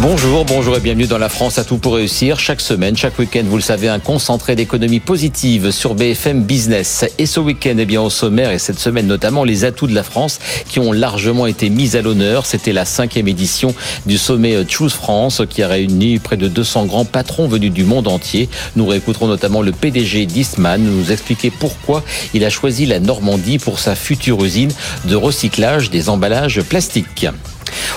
Bonjour, bonjour et bienvenue dans la France à tout pour réussir. Chaque semaine, chaque week-end, vous le savez, un concentré d'économie positive sur BFM Business. Et ce week-end, eh bien, au sommaire, et cette semaine notamment, les atouts de la France qui ont largement été mis à l'honneur. C'était la cinquième édition du sommet Choose France qui a réuni près de 200 grands patrons venus du monde entier. Nous réécouterons notamment le PDG d'Eastman nous expliquer pourquoi il a choisi la Normandie pour sa future usine de recyclage des emballages plastiques.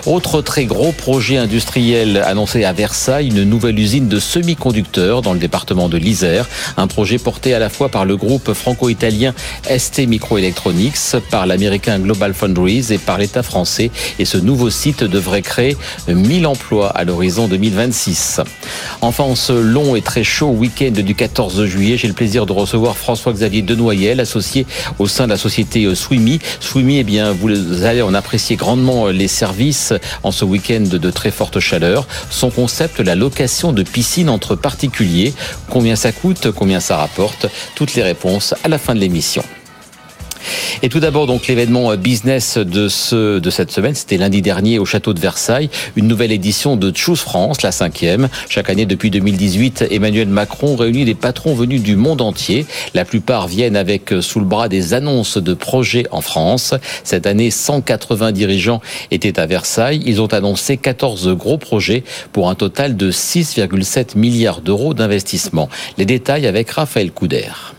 Autre très gros projet industriel annoncé à Versailles, une nouvelle usine de semi-conducteurs dans le département de l'Isère. Un projet porté à la fois par le groupe franco-italien ST Microelectronics, par l'américain Global Foundries et par l'État français. Et ce nouveau site devrait créer 1000 emplois à l'horizon 2026. Enfin, en ce long et très chaud week-end du 14 juillet, j'ai le plaisir de recevoir François-Xavier Denoyel, associé au sein de la société Swimi. Swimi, eh bien, vous allez en apprécier grandement les services en ce week-end de très forte chaleur. Son concept, la location de piscine entre particuliers. Combien ça coûte Combien ça rapporte? Toutes les réponses à la fin de l'émission. Et tout d'abord, donc, l'événement business de ce, de cette semaine, c'était lundi dernier au château de Versailles, une nouvelle édition de Choose France, la cinquième. Chaque année depuis 2018, Emmanuel Macron réunit des patrons venus du monde entier. La plupart viennent avec sous le bras des annonces de projets en France. Cette année, 180 dirigeants étaient à Versailles. Ils ont annoncé 14 gros projets pour un total de 6,7 milliards d'euros d'investissement. Les détails avec Raphaël Couder.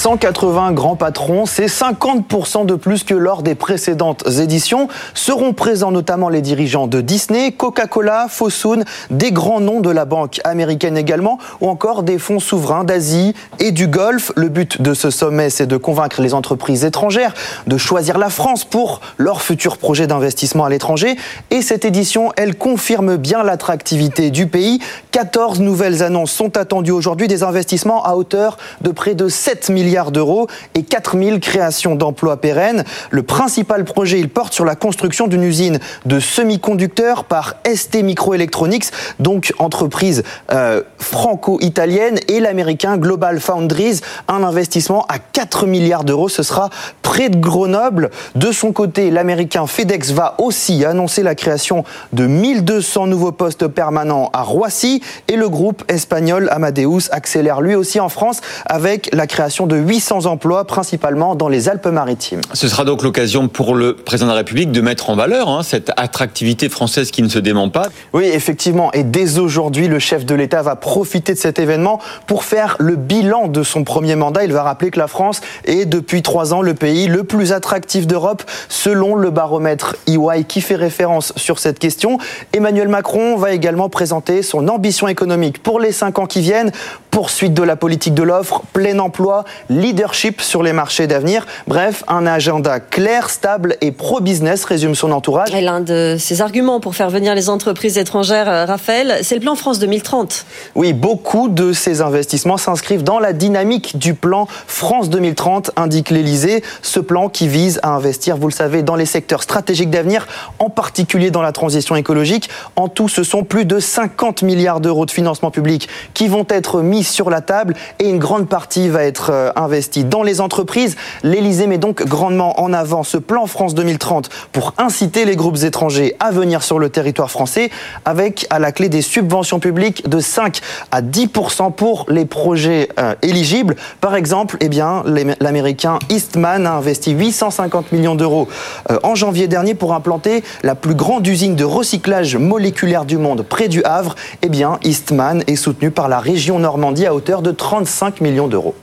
180 grands patrons, c'est 50% de plus que lors des précédentes éditions. Seront présents notamment les dirigeants de Disney, Coca-Cola, Fosun, des grands noms de la banque américaine également, ou encore des fonds souverains d'Asie et du Golfe. Le but de ce sommet, c'est de convaincre les entreprises étrangères de choisir la France pour leurs futurs projets d'investissement à l'étranger. Et cette édition, elle confirme bien l'attractivité du pays. 14 nouvelles annonces sont attendues aujourd'hui, des investissements à hauteur de près de 7 milliards d'euros et 4000 créations d'emplois pérennes. Le principal projet, il porte sur la construction d'une usine de semi-conducteurs par ST Microelectronics, donc entreprise euh, franco-italienne, et l'américain Global Foundries, un investissement à 4 milliards d'euros. Ce sera près de Grenoble. De son côté, l'américain FedEx va aussi annoncer la création de 1200 nouveaux postes permanents à Roissy et le groupe espagnol Amadeus accélère lui aussi en France avec la création de 800 emplois, principalement dans les Alpes-Maritimes. Ce sera donc l'occasion pour le président de la République de mettre en valeur hein, cette attractivité française qui ne se dément pas. Oui, effectivement. Et dès aujourd'hui, le chef de l'État va profiter de cet événement pour faire le bilan de son premier mandat. Il va rappeler que la France est depuis trois ans le pays le plus attractif d'Europe, selon le baromètre EY qui fait référence sur cette question. Emmanuel Macron va également présenter son ambition économique pour les cinq ans qui viennent. Poursuite de la politique de l'offre, plein emploi, leadership sur les marchés d'avenir. Bref, un agenda clair, stable et pro-business, résume son entourage. Et l'un de ses arguments pour faire venir les entreprises étrangères, euh, Raphaël, c'est le plan France 2030. Oui, beaucoup de ces investissements s'inscrivent dans la dynamique du plan France 2030, indique l'Elysée. Ce plan qui vise à investir, vous le savez, dans les secteurs stratégiques d'avenir, en particulier dans la transition écologique. En tout, ce sont plus de 50 milliards d'euros de financement public qui vont être mis sur la table et une grande partie va être euh, investi dans les entreprises. L'Elysée met donc grandement en avant ce plan France 2030 pour inciter les groupes étrangers à venir sur le territoire français avec à la clé des subventions publiques de 5 à 10 pour les projets euh, éligibles. Par exemple, eh bien, l'américain Eastman a investi 850 millions d'euros euh, en janvier dernier pour implanter la plus grande usine de recyclage moléculaire du monde près du Havre. Eh Eastman est soutenu par la région Normandie à hauteur de 35 millions d'euros.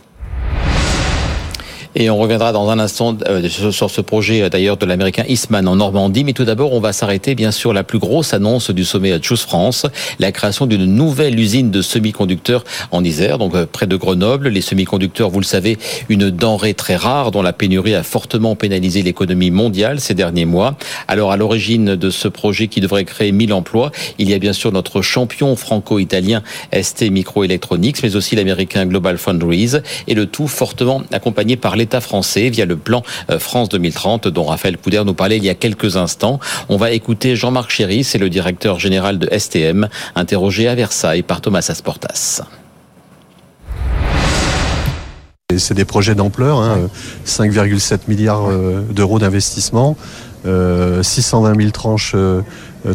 Et on reviendra dans un instant euh, sur ce projet euh, d'ailleurs de l'américain Eastman en Normandie. Mais tout d'abord, on va s'arrêter bien sûr la plus grosse annonce du sommet Choose France, la création d'une nouvelle usine de semi-conducteurs en Isère, donc euh, près de Grenoble. Les semi-conducteurs, vous le savez, une denrée très rare dont la pénurie a fortement pénalisé l'économie mondiale ces derniers mois. Alors à l'origine de ce projet qui devrait créer 1000 emplois, il y a bien sûr notre champion franco-italien ST Microelectronics, mais aussi l'américain Global Foundries, et le tout fortement accompagné par les l'État français via le plan euh, France 2030 dont Raphaël Couder nous parlait il y a quelques instants. On va écouter Jean-Marc Chéry, c'est le directeur général de STM, interrogé à Versailles par Thomas Asportas. C'est des projets d'ampleur, hein, 5,7 milliards d'euros d'investissement, 620 000 tranches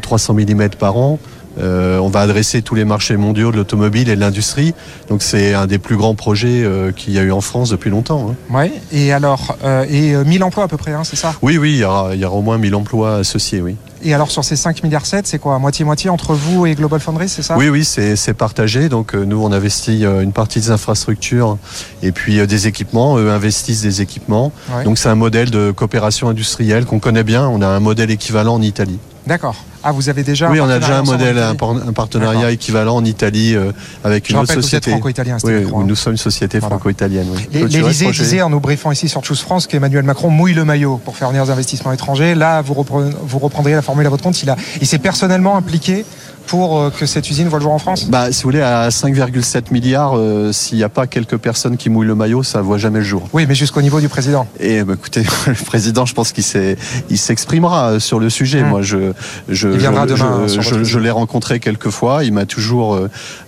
300 mm par an. Euh, on va adresser tous les marchés mondiaux de l'automobile et de l'industrie. Donc c'est un des plus grands projets euh, qu'il y a eu en France depuis longtemps. Hein. Oui, et alors, euh, et 1000 emplois à peu près, hein, c'est ça? Oui, oui, il y, aura, au moins 1000 emplois associés, oui. Et alors sur ces 5 milliards 7, c'est quoi? Moitié-moitié entre vous et Global Foundry, c'est ça? Oui, oui, c'est partagé. Donc nous, on investit une partie des infrastructures et puis des équipements. Eux investissent des équipements. Donc c'est un modèle de coopération industrielle qu'on connaît bien. On a un modèle équivalent en Italie. D'accord. Ah, vous avez déjà Oui, on a déjà un modèle, un, partenariat équivalent en Italie euh, avec une autre société. franco-italien. Oui, nous sommes une société franco-italienne. L'Élysée disait en nous briefant ici sur Choose France qu'Emmanuel Macron mouille le maillot pour faire venir des investissements étrangers. Là, vous, vous reprendriez la formule à votre compte. Il, a, il s'est personnellement impliqué pour euh, que cette usine voit le jour en France? Bah, Si vous voulez, à 5,7 milliards, euh, s'il n'y a pas quelques personnes qui mouillent le maillot, ça ne voit jamais le jour. Oui, mais jusqu'au niveau du président. Et bah, écoutez, le président, je pense qu'il s'exprimera sur le sujet. Mmh. Moi, je, je, il viendra demain je, je l'ai rencontré quelques fois. Il m'a toujours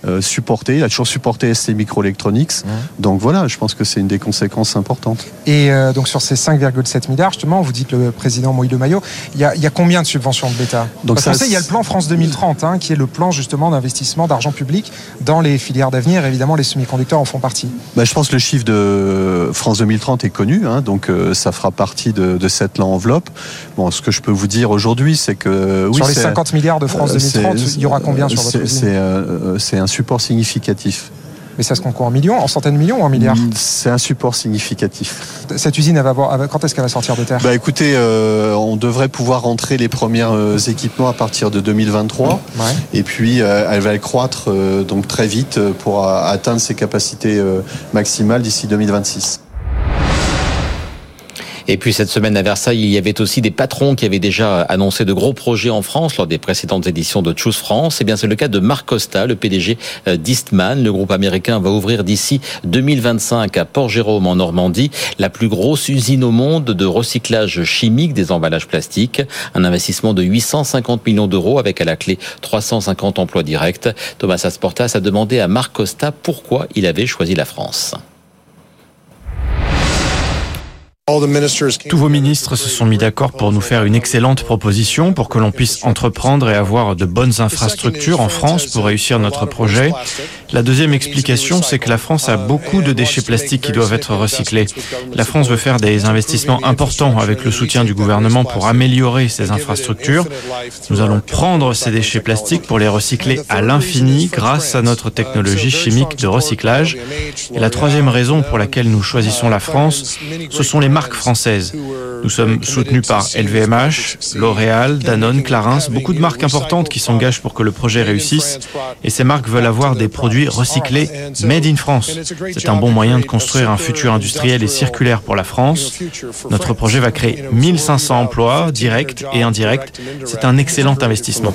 euh, supporté. Il a toujours supporté ST Microelectronics. Mmh. Donc voilà, je pense que c'est une des conséquences importantes. Et donc sur ces 5,7 milliards, justement, vous dites le président mouille le maillot. Il y a, il y a combien de subventions de l'État? Donc ça, il y a le plan France 2030 hein, qui est le plan justement d'investissement d'argent public dans les filières d'avenir. Évidemment, les semi-conducteurs en font partie. Bah, je pense que le chiffre de France 2030 est connu, hein, donc euh, ça fera partie de, cette enveloppe. Bon, ce que je peux vous dire aujourd'hui, c'est que sur les 50 milliards de France 2030, il y aura combien sur votre euh, C'est un support significatif. Mais ça se compte en millions, en centaines de millions ou en milliards mm, C'est un support significatif. Cette usine, elle va voir, quand est-ce qu'elle va sortir de terre? Bah écoutez, euh, on devrait pouvoir rentrer les premiers euh, équipements à partir de 2023. Et puis euh, elle va croître donc très vite pour atteindre ses capacités maximales d'ici 2026. Et puis cette semaine à Versailles, il y avait aussi des patrons qui avaient déjà annoncé de gros projets en France lors des précédentes éditions de Choose France. Et eh bien c'est le cas de Marc Costa, le PDG euh, d'Eastman. Le groupe américain va ouvrir d'ici 2025 à Port-Jérôme en Normandie la plus grosse usine au monde de recyclage chimique des emballages plastiques. Un investissement de 850 millions d'euros avec à la clé 350 emplois directs. Thomas Asportas a demandé à Marc Costa pourquoi il avait choisi la France. Tous vos ministres se sont mis d'accord pour nous faire une excellente proposition pour que l'on puisse entreprendre et avoir de bonnes infrastructures en France pour réussir notre projet. La deuxième explication, c'est que la France a beaucoup de déchets plastiques qui doivent être recyclés. La France veut faire des investissements importants avec le soutien du gouvernement pour améliorer ces infrastructures. Nous allons prendre ces déchets plastiques pour les recycler à l'infini grâce à notre technologie chimique de recyclage. Et la troisième raison pour laquelle nous choisissons la France, ce sont les marques françaises. Nous sommes soutenus par LVMH, L'Oréal, Danone, Clarins, beaucoup de marques importantes qui s'engagent pour que le projet réussisse. Et ces marques veulent avoir des produits recyclés made in France. C'est un bon moyen de construire un futur industriel et circulaire pour la France. Notre projet va créer 1500 emplois directs et indirects. C'est un excellent investissement.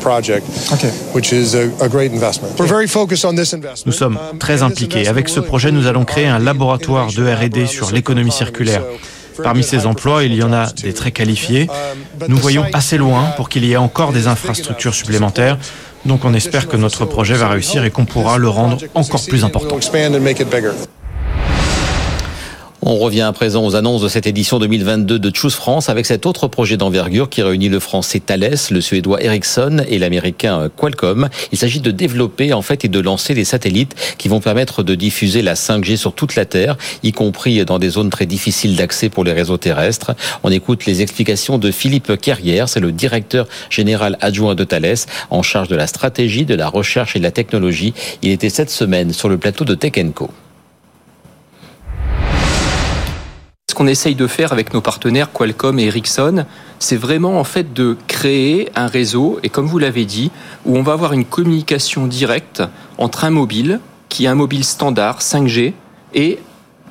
Nous sommes très impliqués. Avec ce projet, nous allons créer un laboratoire de R&D sur l'économie circulaire. Parmi ces emplois, il y en a des très qualifiés. Nous voyons assez loin pour qu'il y ait encore des infrastructures supplémentaires. Donc on espère que notre projet va réussir et qu'on pourra le rendre encore plus important. On revient à présent aux annonces de cette édition 2022 de Choose France avec cet autre projet d'envergure qui réunit le français Thales, le suédois Ericsson et l'américain Qualcomm. Il s'agit de développer en fait et de lancer des satellites qui vont permettre de diffuser la 5G sur toute la Terre, y compris dans des zones très difficiles d'accès pour les réseaux terrestres. On écoute les explications de Philippe Carrière, c'est le directeur général adjoint de Thales en charge de la stratégie, de la recherche et de la technologie. Il était cette semaine sur le plateau de Tech. Qu'on essaye de faire avec nos partenaires Qualcomm et Ericsson, c'est vraiment en fait de créer un réseau, et comme vous l'avez dit, où on va avoir une communication directe entre un mobile, qui est un mobile standard 5G, et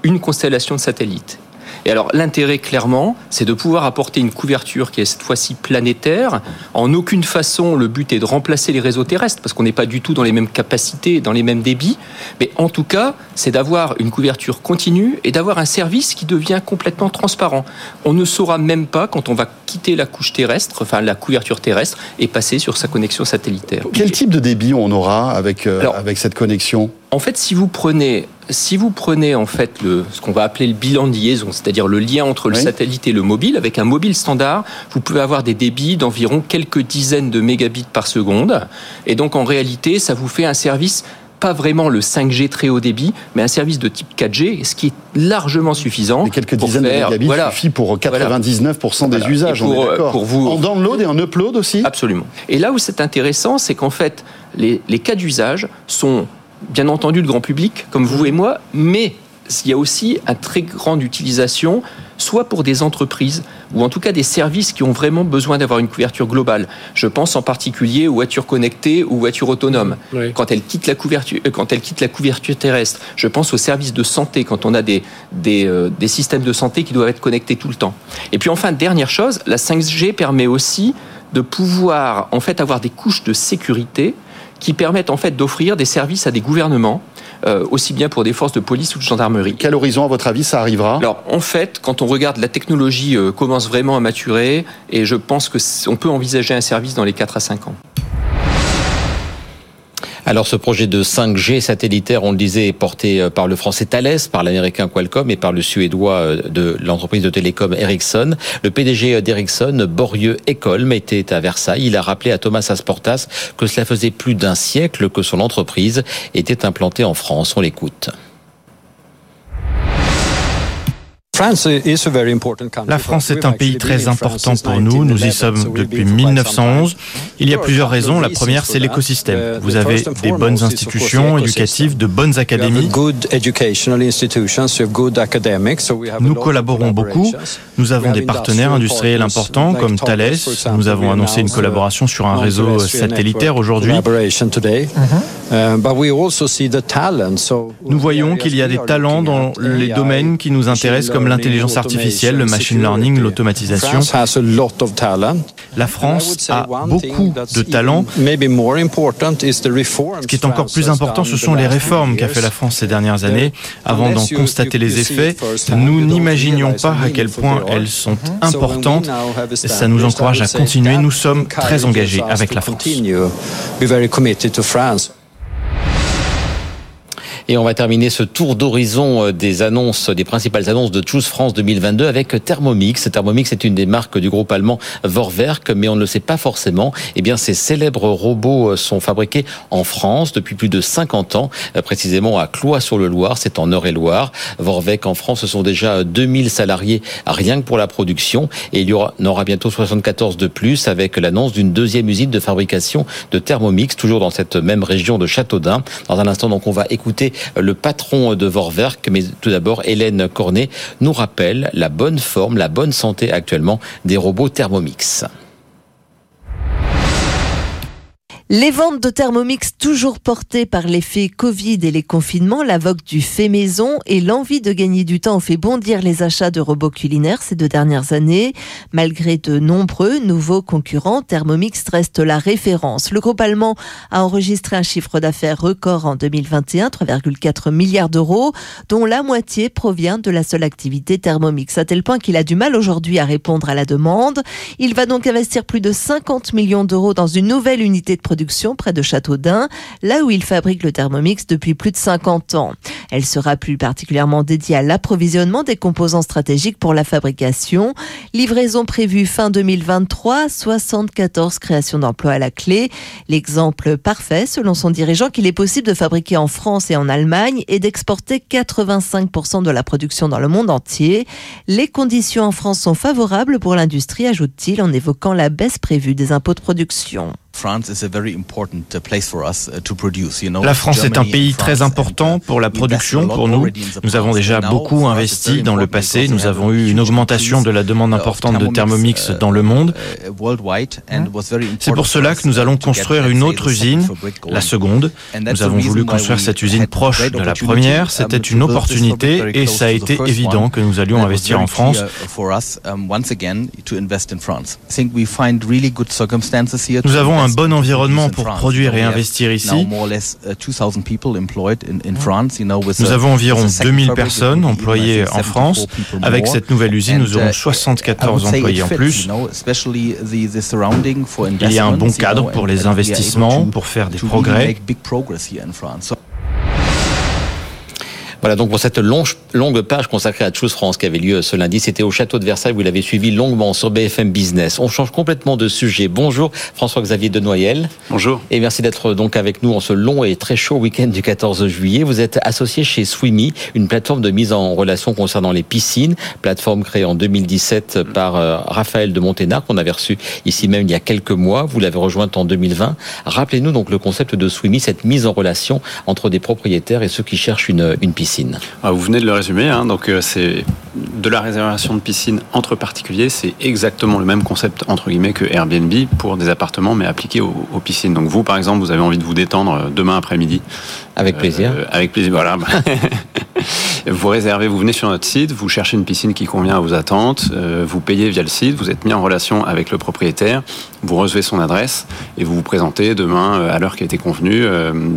une constellation de satellites. Et alors l'intérêt clairement, c'est de pouvoir apporter une couverture qui est cette fois-ci planétaire. En aucune façon, le but est de remplacer les réseaux terrestres parce qu'on n'est pas du tout dans les mêmes capacités, dans les mêmes débits. Mais en tout cas, c'est d'avoir une couverture continue et d'avoir un service qui devient complètement transparent. On ne saura même pas quand on va quitter la couche terrestre, enfin la couverture terrestre, et passer sur sa connexion satellitaire. Quel type de débit on aura avec, euh, avec cette connexion? En fait, si vous prenez, si vous prenez en fait le, ce qu'on va appeler le bilan de liaison, c'est-à-dire le lien entre le satellite et le mobile, avec un mobile standard, vous pouvez avoir des débits d'environ quelques dizaines de mégabits par seconde. Et donc en réalité, ça vous fait un service pas vraiment le 5G très haut débit, mais un service de type 4G, ce qui est largement suffisant. Et quelques dizaines de mégabits voilà, suffit pour 99% des usages. Pour, on pour vous, en download et en upload aussi. Absolument. Et là où c'est intéressant, c'est qu'en fait, les, les cas d'usage sont bien entendu le grand public, comme vous et moi, mais il y a aussi une très grande utilisation, soit pour des entreprises, ou en tout cas des services qui ont vraiment besoin d'avoir une couverture globale. Je pense en particulier aux voitures connectées ou voitures autonomes. Quand elles quittent la couverture, euh, quand elles quittent la couverture terrestre, je pense aux services de santé quand on a des des, euh, des systèmes de santé qui doivent être connectés tout le temps. Et puis enfin dernière chose, la 5G permet aussi de pouvoir en fait avoir des couches de sécurité qui permettent en fait d'offrir des services à des gouvernements, euh, aussi bien pour des forces de police ou de gendarmerie. Quel horizon, à votre avis, ça arrivera? Alors, en fait, quand on regarde, la technologie euh, commence vraiment à maturer, et je pense que on peut envisager un service dans les 4 à 5 ans. Alors ce projet de 5G satellitaire, on le disait, est porté euh, par le français Thales, par l'américain Qualcomm et par le suédois euh, de l'entreprise de télécom Ericsson. Le PDG euh, d'Ericsson, Borieux Ecolm, était à Versailles. Il a rappelé à Thomas Asportas que cela faisait plus d'un siècle que son entreprise était implantée en France. On l'écoute. La France est un pays très important pour nous. Nous y sommes depuis 1911. Il y a plusieurs raisons. La première, c'est l'écosystème. Vous avez des bonnes institutions éducatives, de bonnes académies. Nous collaborons beaucoup. Nous avons des partenaires industriels importants comme Thales. Nous avons annoncé une collaboration sur un réseau satellitaire aujourd'hui. Nous voyons qu'il y a des talents dans les domaines qui nous intéressent comme l'intelligence artificielle, le machine learning, l'automatisation. La France a beaucoup de talents. Ce qui est encore plus important, ce sont les réformes qu'a fait la France ces dernières années. Avant d'en constater les effets, nous n'imaginions pas à quel point elles sont importantes. Ça nous encourage à continuer. Nous sommes très engagés avec la France. Et on va terminer ce tour d'horizon euh, des annonces, des principales annonces de Choose France 2022 avec Thermomix. Thermomix est une des marques du groupe allemand Vorwerk, mais on ne le sait pas forcément. Eh bien, ces célèbres robots euh, sont fabriqués en France depuis plus de 50 ans, euh, précisément à Cloix-sur-le-Loir, c'est en Eure-et-Loire. Vorwerk en France, ce sont déjà 2000 salariés rien que pour la production et il y en aura bientôt 74 de plus avec l'annonce d'une deuxième usine de fabrication de Thermomix, toujours dans cette même région de Châteaudun. Dans un instant, donc, on va écouter le patron de Vorwerk, mais tout d'abord Hélène Cornet, nous rappelle la bonne forme, la bonne santé actuellement des robots Thermomix. Les ventes de Thermomix toujours portées par l'effet Covid et les confinements, la vogue du fait maison et l'envie de gagner du temps ont fait bondir les achats de robots culinaires ces deux dernières années. Malgré de nombreux nouveaux concurrents, Thermomix reste la référence. Le groupe allemand a enregistré un chiffre d'affaires record en 2021, 3,4 milliards d'euros, dont la moitié provient de la seule activité Thermomix, à tel point qu'il a du mal aujourd'hui à répondre à la demande. Il va donc investir plus de 50 millions d'euros dans une nouvelle unité de production près de Châteaudun, là où il fabrique le Thermomix depuis plus de 50 ans. Elle sera plus particulièrement dédiée à l'approvisionnement des composants stratégiques pour la fabrication. Livraison prévue fin 2023, 74 créations d'emplois à la clé. L'exemple parfait, selon son dirigeant, qu'il est possible de fabriquer en France et en Allemagne et d'exporter 85% de la production dans le monde entier. Les conditions en France sont favorables pour l'industrie, ajoute-t-il en évoquant la baisse prévue des impôts de production. La France est un pays très important pour la production pour nous. Nous avons déjà beaucoup investi dans le passé. Nous avons eu une augmentation de la demande importante de Thermomix dans le monde. C'est pour cela que nous allons construire une autre usine, la seconde. Nous avons voulu construire cette usine proche de la première. C'était une opportunité et ça a été évident que nous allions investir en France. Nous avons un bon environnement pour produire et investir ici. Uh, nous avons environ 2000 personnes employées en France. Avec cette nouvelle usine, nous aurons 74 uh, employés en plus. Il y a un bon cadre pour les investissements, pour faire des progrès. Voilà donc pour cette longue, longue page consacrée à Choose France qui avait lieu ce lundi. C'était au château de Versailles. Vous l'avez suivi longuement sur BFM Business. On change complètement de sujet. Bonjour François-Xavier Denoyel. Bonjour. Et merci d'être donc avec nous en ce long et très chaud week-end du 14 juillet. Vous êtes associé chez Swimmy, une plateforme de mise en relation concernant les piscines. Plateforme créée en 2017 par euh, Raphaël de Monténard qu'on avait reçu ici même il y a quelques mois. Vous l'avez rejointe en 2020. Rappelez-nous donc le concept de Swimmy, cette mise en relation entre des propriétaires et ceux qui cherchent une, une piscine. Ah, vous venez de le résumer, hein, donc euh, c'est de la réservation de piscine entre particuliers, c'est exactement le même concept entre guillemets que Airbnb pour des appartements, mais appliqué aux, piscines. Donc vous, par exemple, vous avez envie de vous détendre euh, demain après-midi. Avec plaisir. Euh, avec plaisir, voilà. vous réservez, vous venez sur notre site, vous cherchez une piscine qui convient à vos attentes, vous payez via le site, vous êtes mis en relation avec le propriétaire, vous recevez son adresse et vous vous présentez demain à l'heure qui a été convenue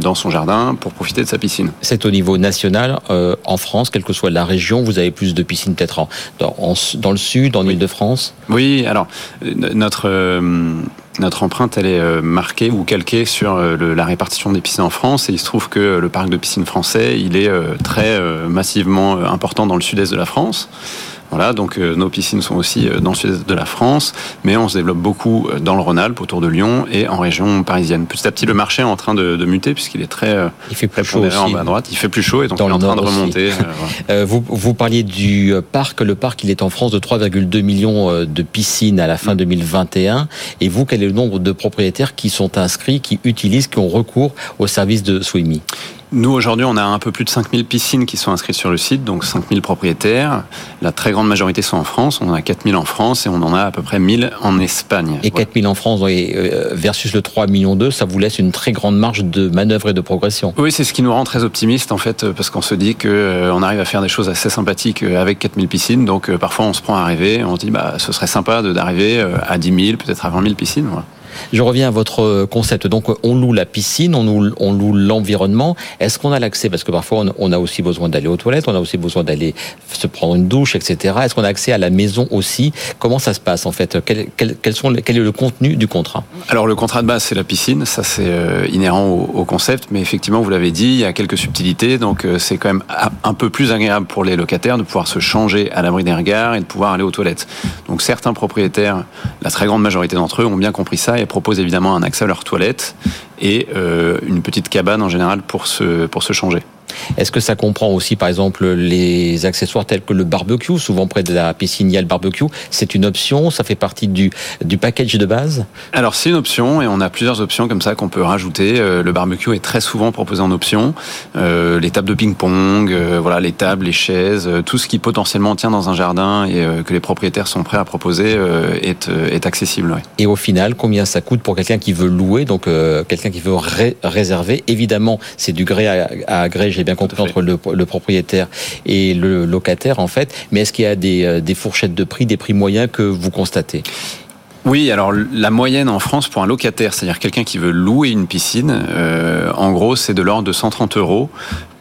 dans son jardin pour profiter de sa piscine. C'est au niveau national. Euh, en France, quelle que soit la région, vous avez plus de piscines peut-être dans, dans, le sud, en Ile-de-France Oui, alors notre euh, notre empreinte, elle est euh, marquée ou calquée sur la répartition des piscines en France. Et il se trouve que le parc de piscines français, il est très massivement important dans le sud-est de la France. Voilà, donc euh, nos piscines sont aussi euh, dans le sud de la France, mais on se développe beaucoup euh, dans le Rhône-Alpes, autour de Lyon et en région parisienne. Petit à petit, le marché est en train de, muter puisqu'il est très, il fait plus chaud aussi. en bas à droite. Il fait plus chaud et donc il est en train de remonter. vous, vous parliez du parc. Le parc, il est en France de 3,2 millions de piscines à la fin 2021. Et vous, quel est le nombre de propriétaires qui sont inscrits, qui utilisent, qui ont recours au service de Swimmy nous, aujourd'hui, on a un peu plus de 5000 piscines qui sont inscrites sur le site, donc 5000 propriétaires. La très grande majorité sont en France. On en a 4000 en France et on en a à peu près 1000 en Espagne. Et 4000 en France euh, versus le 3 millions 2, ça vous laisse une très grande marge de manœuvre et de progression. Oui, c'est ce qui nous rend très optimistes, en fait, parce qu'on se dit qu'on euh, arrive à faire des choses assez sympathiques euh, avec 4000 piscines. Donc, parfois, on se prend à rêver. On se dit, bah, ce serait sympa d'arriver à 10 000, peut-être à 20 000 piscines. Je reviens à votre concept. Donc, on loue la piscine, on loue, on loue l'environnement. Est-ce qu'on a l'accès? Parce que parfois, on, a aussi besoin d'aller aux toilettes, on a aussi besoin d'aller se prendre une douche, etc. Est-ce qu'on a accès à la maison aussi? Comment ça se passe en fait? Quel, est le contenu du contrat? Alors, le contrat de base, c'est la piscine. Ça, c'est euh, inhérent au, concept. Mais effectivement, vous l'avez dit, il y a quelques subtilités. Donc, euh, c'est quand même un peu plus agréable pour les locataires de pouvoir se changer à l'abri des regards et de pouvoir aller aux toilettes. Donc, certains propriétaires, la très grande majorité d'entre eux, ont bien compris ça et propose évidemment un accès à leur toilette et euh, une petite cabane en général pour se changer. Est-ce que ça comprend aussi, par exemple, les accessoires tels que le barbecue Souvent près de la piscine, il y a le barbecue. C'est une option Ça fait partie du, du package de base? Alors, c'est une option et on a plusieurs options comme ça qu'on peut rajouter. Euh, le barbecue est très souvent proposé en option. Euh, les tables de ping-pong, euh, voilà, les tables, les chaises, tout ce qui potentiellement tient dans un jardin et que les propriétaires sont prêts à proposer est, est accessible. Et au final, combien ça coûte pour quelqu'un qui veut louer, donc quelqu'un qui veut réserver Évidemment, c'est du gré à, à gré j'ai bien compris, entre le, propriétaire et le locataire, en fait. Mais est-ce qu'il y a des, euh, des fourchettes de prix, des prix moyens que vous constatez? Oui, alors la moyenne en France pour un locataire, c'est-à-dire quelqu'un qui veut louer une piscine, euh, en gros, c'est de l'ordre de 130 euros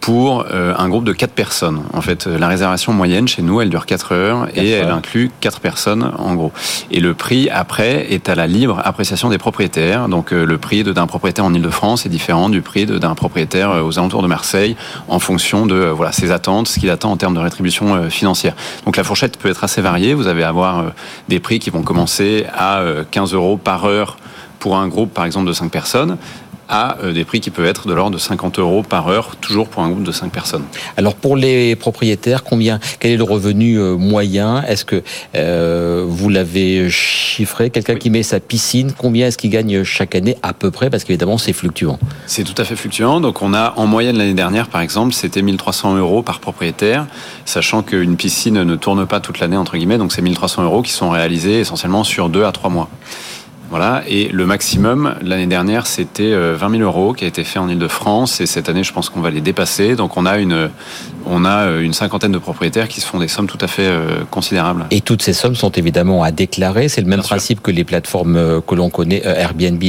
pour euh, un groupe de 4 personnes. En fait, la réservation moyenne chez nous, elle dure 4 heures et elle inclut 4 personnes en gros. Et le prix après est à la libre appréciation des propriétaires. Donc euh, le prix d'un propriétaire en Ile-de-France est différent du prix d'un propriétaire euh, aux alentours de Marseille en fonction de voilà ses attentes, ce qu'il attend en termes de rétribution financière. Donc la fourchette peut être assez variée. Vous allez avoir des prix qui vont commencer à 15 euros par heure pour un groupe par exemple de 5 personnes à euh, des prix qui peuvent être de l'ordre de 50 euros par heure, toujours pour un groupe de 5 personnes. Alors pour les propriétaires, combien, quel est le revenu euh, moyen? Est-ce que euh, vous l'avez chiffré? Quelqu'un qui met sa piscine, combien est-ce qu'il gagne chaque année à peu près? Parce qu'évidemment c'est fluctuant. C'est tout à fait fluctuant. Donc on a en moyenne l'année dernière, par exemple, c'était 1300 euros par propriétaire, sachant qu'une piscine ne tourne pas toute l'année entre guillemets. Donc c'est 1300 euros qui sont réalisés essentiellement sur 2 à 3 mois. Voilà. Et le maximum, l'année dernière, c'était 20 000 euros qui a été fait en Ile-de-France. Et cette année, je pense qu'on va les dépasser. Donc on a une, on a une cinquantaine de propriétaires qui se font des sommes tout à fait considérables. Et toutes ces sommes sont évidemment à déclarer. C'est le même principe que les plateformes que l'on connaît, Airbnb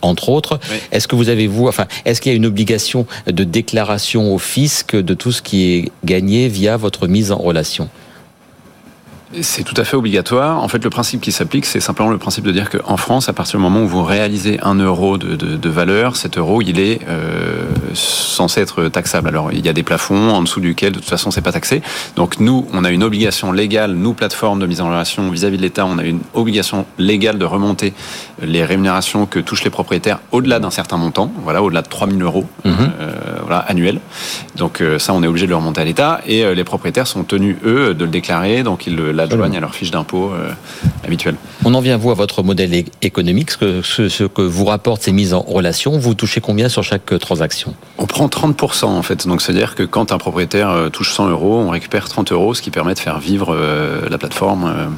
entre autres. Est-ce que vous avez, vous, enfin, est-ce qu'il y a une obligation de déclaration au fisc de tout ce qui est gagné via votre mise en relation? C'est tout à fait obligatoire. En fait, le principe qui s'applique, c'est simplement le principe de dire qu'en France, à partir du moment où vous réalisez un euro de, de, de valeur, cet euro, il est euh, censé être taxable. Alors, il y a des plafonds en dessous duquel, de toute façon, c'est pas taxé. Donc, nous, on a une obligation légale, nous, plateforme de mise en relation vis-à-vis de l'État, on a une obligation légale de remonter les rémunérations que touchent les propriétaires au-delà d'un certain montant, voilà, au-delà de 3000 euros mhm. euh, voilà, annuels. Donc, euh, ça, on est obligé de le remonter à l'État. Et les propriétaires sont tenus, eux, de le déclarer. Donc, ils le l'adjoignent à leur fiche d'impôt euh, habituelle. On en vient, vous, à votre modèle économique. Ce que, ce, que vous rapporte ces mises en relation, vous touchez combien sur chaque euh, transaction? On prend 30% en fait. Donc, c'est-à-dire que quand un propriétaire euh, touche 100 euros, on récupère 30 euros, ce qui permet de faire vivre la plateforme.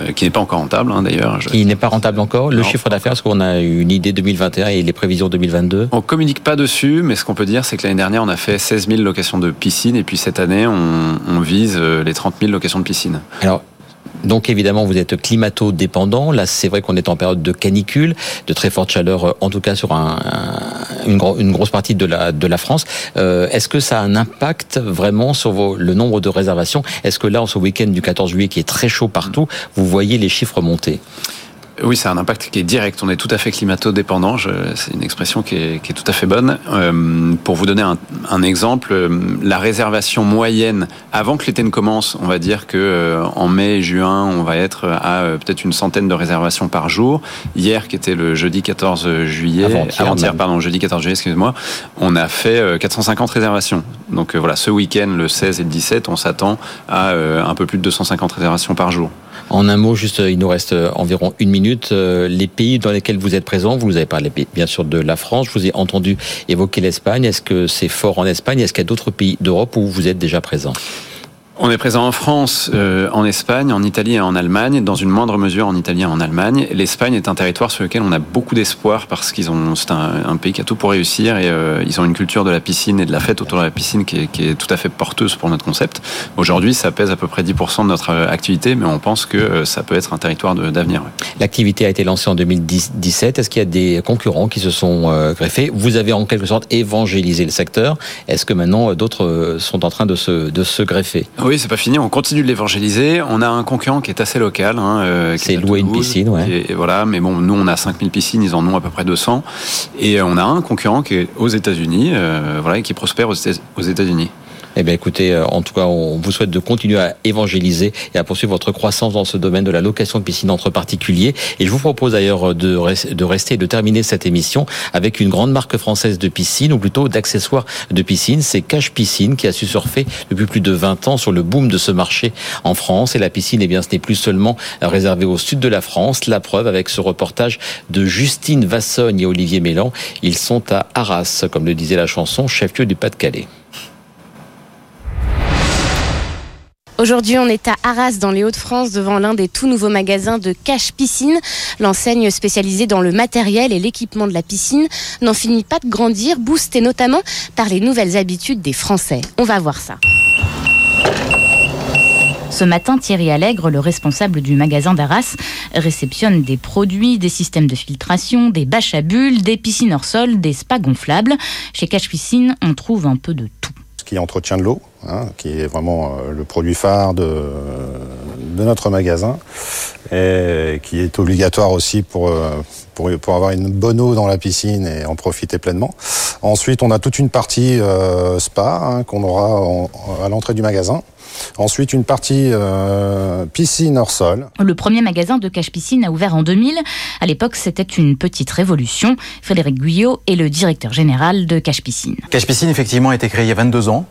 Euh, qui n'est pas encore rentable hein, d'ailleurs. Qui n'est pas rentable encore. Le chiffre d'affaires, est-ce qu'on a une idée 2021 et les prévisions 2022 On communique pas dessus, mais ce qu'on peut dire, c'est que l'année dernière, on a fait 16 000 locations de piscine, et puis cette année, on, on vise euh, les 30 000 locations de piscine. Alors, donc évidemment, vous êtes climato-dépendant. Là, c'est vrai qu'on est en période de canicule, de très forte chaleur, en tout cas sur un, une, grosse partie de la, France. Euh, Est-ce que ça a un impact vraiment sur le nombre de réservations? Est-ce que là, en ce week-end du 14 juillet, qui est très chaud partout, vous voyez les chiffres monter? Oui, c'est un impact qui est direct. On est tout à fait climato-dépendant. C'est une expression qui est, qui est, tout à fait bonne. Euh, pour vous donner un, un, exemple, euh, la réservation moyenne avant que l'été ne commence, on va dire que euh, en mai et juin, on va être à euh, peut-être une centaine de réservations par jour. Hier, qui était le jeudi 14 juillet, avant-hier, pardon, jeudi 14 juillet, excusez-moi, on a fait 450 réservations. Donc voilà, ce week-end, le 16 et le 17, on s'attend à un peu plus de 250 réservations par jour. En un mot, juste, il nous reste environ une minute. Euh, les pays dans lesquels vous êtes présent, vous avez parlé bien sûr de la France, je vous ai entendu évoquer l'Espagne. Est-ce que c'est fort en Espagne? Est-ce qu'il y a d'autres pays d'Europe où vous êtes déjà présent on est présent en France, euh, en Espagne, en Italie et en Allemagne, dans une moindre mesure en Italie et en Allemagne. L'Espagne est un territoire sur lequel on a beaucoup d'espoir parce qu'ils ont, c'est un, pays qui a tout pour réussir et euh, ils ont une culture de la piscine et de la fête autour de la piscine qui est, tout à fait porteuse pour notre concept. Aujourd'hui, ça pèse à peu près 10% de notre euh, activité, mais on pense que ça peut être un territoire d'avenir. L'activité a été lancée en 2017. Est-ce qu'il y a des concurrents qui se sont greffés? Vous avez en quelque sorte évangélisé le secteur. Est-ce que maintenant d'autres sont en train de se greffer? Oui, c'est pas fini. On continue de l'évangéliser. On a un concurrent qui est assez local. Hein, euh, c'est louer une piscine, ouais. Et, voilà, mais bon, nous, on a 5000 piscines, ils en ont à peu près 200. Et on a un concurrent qui est aux États-Unis, euh, voilà, et qui prospère aux États-Unis. Eh bien, écoutez, euh, en tout cas, on vous souhaite de continuer à évangéliser et à poursuivre votre croissance dans ce domaine de la location de piscine entre particuliers. Et je vous propose d'ailleurs de, de rester et de terminer cette émission avec une grande marque française de piscine, ou plutôt d'accessoires de piscine. C'est Cache Piscine qui a su surfer depuis plus de 20 ans sur le boom de ce marché en France. Et la piscine, eh bien, ce n'est plus seulement réservé au sud de la France. La preuve avec ce reportage de Justine Vassogne et Olivier Mélan. Ils sont à Arras, comme le disait la chanson, chef-lieu du Pas-de-Calais. Aujourd'hui, on est à Arras, dans les Hauts-de-France, devant l'un des tout nouveaux magasins de Cache Piscine. L'enseigne spécialisée dans le matériel et l'équipement de la piscine n'en finit pas de grandir, boostée notamment par les nouvelles habitudes des Français. On va voir ça. Ce matin, Thierry Allègre, le responsable du magasin d'Arras, réceptionne des produits, des systèmes de filtration, des bâches à bulles, des piscines hors sol, des spas gonflables. Chez Cache Piscine, on trouve un peu de tout qui entretient de l'eau, hein, qui est vraiment euh, le produit phare de, de, notre magasin, et qui est obligatoire aussi pour, euh, pour, pour, avoir une bonne eau dans la piscine et en profiter pleinement. Ensuite, on a toute une partie euh, spa hein, qu'on aura à l'entrée du magasin. Ensuite, une partie euh, piscine hors sol. Le premier magasin de cache piscine a ouvert en 2000. À l'époque, c'était une petite révolution. Frédéric Guyot est le directeur général de cache piscine. Cache piscine, effectivement, a été créé il y a 22 ans.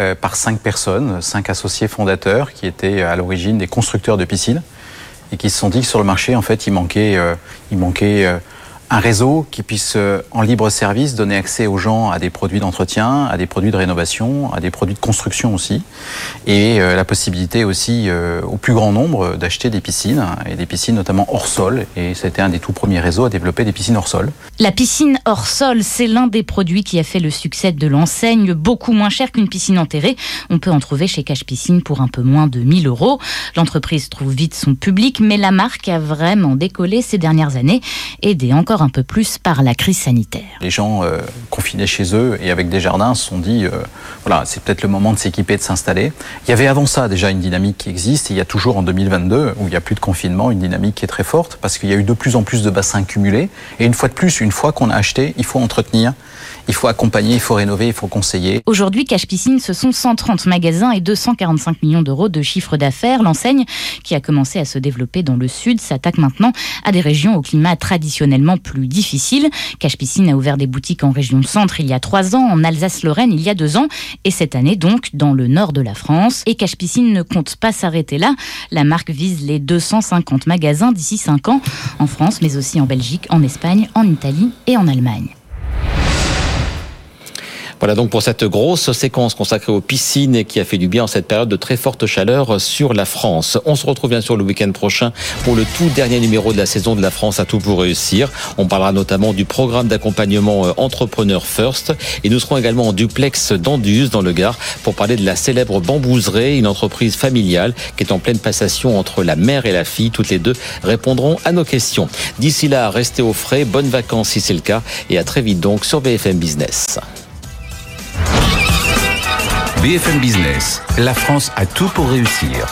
Euh, par cinq personnes, cinq associés fondateurs qui étaient à l'origine des constructeurs de piscines et qui se sont dit que sur le marché, en fait, il manquait, euh, il manquait un réseau qui puisse euh, en libre service donner accès aux gens à des produits d'entretien, à des produits de rénovation, à des produits de construction aussi, et euh, la possibilité aussi euh, au plus grand nombre d'acheter des piscines, et des piscines notamment hors sol, et c'était un des tout premiers réseaux à développer des piscines hors sol. La piscine hors sol, c'est l'un des produits qui a fait le succès de l'enseigne, beaucoup moins cher qu'une piscine enterrée. On peut en trouver chez Cache Piscine pour un peu moins de 1000 euros. L'entreprise trouve vite son public, mais la marque a vraiment décollé ces dernières années, aidée encore un peu plus par la crise sanitaire. Les gens euh, confinés chez eux et avec des jardins se sont dit, euh, voilà, c'est peut-être le moment de s'équiper, de s'installer. Il y avait avant ça déjà une dynamique qui existe, et il y a toujours en 2022, où il n'y a plus de confinement, une dynamique qui est très forte, parce qu'il y a eu de plus en plus de bassins cumulés. Et une fois de plus, une fois qu'on a acheté, il faut entretenir, il faut accompagner, il faut rénover, il faut conseiller. Aujourd'hui, Cache Piscine, ce sont 130 magasins et 245 millions d'euros de chiffre d'affaires. L'enseigne, qui a commencé à se développer dans le sud, s'attaque maintenant à des régions au climat traditionnellement plus difficile. Cache Piscine a ouvert des boutiques en région centre il y a trois ans, en Alsace-Lorraine il y a deux ans, et cette année donc dans le nord de la France. Et Cache Piscine ne compte pas s'arrêter là. La marque vise les 250 magasins d'ici cinq ans, en France, mais aussi en Belgique, en Espagne, en Italie et en Allemagne. Voilà donc pour cette grosse séquence consacrée aux piscines et qui a fait du bien en cette période de très forte chaleur sur la France. On se retrouve bien sûr le week-end prochain pour le tout dernier numéro de la saison de la France à tout pour réussir. On parlera notamment du programme d'accompagnement euh, Entrepreneur First et nous serons également en duplex d'Anduze dans le Gard pour parler de la célèbre Bambouseraie, une entreprise familiale qui est en pleine passation entre la mère et la fille. Toutes les deux répondront à nos questions. D'ici là, restez au frais, bonnes vacances si c'est le cas et à très vite donc sur BFM Business. BFM Business, la France a tout pour réussir.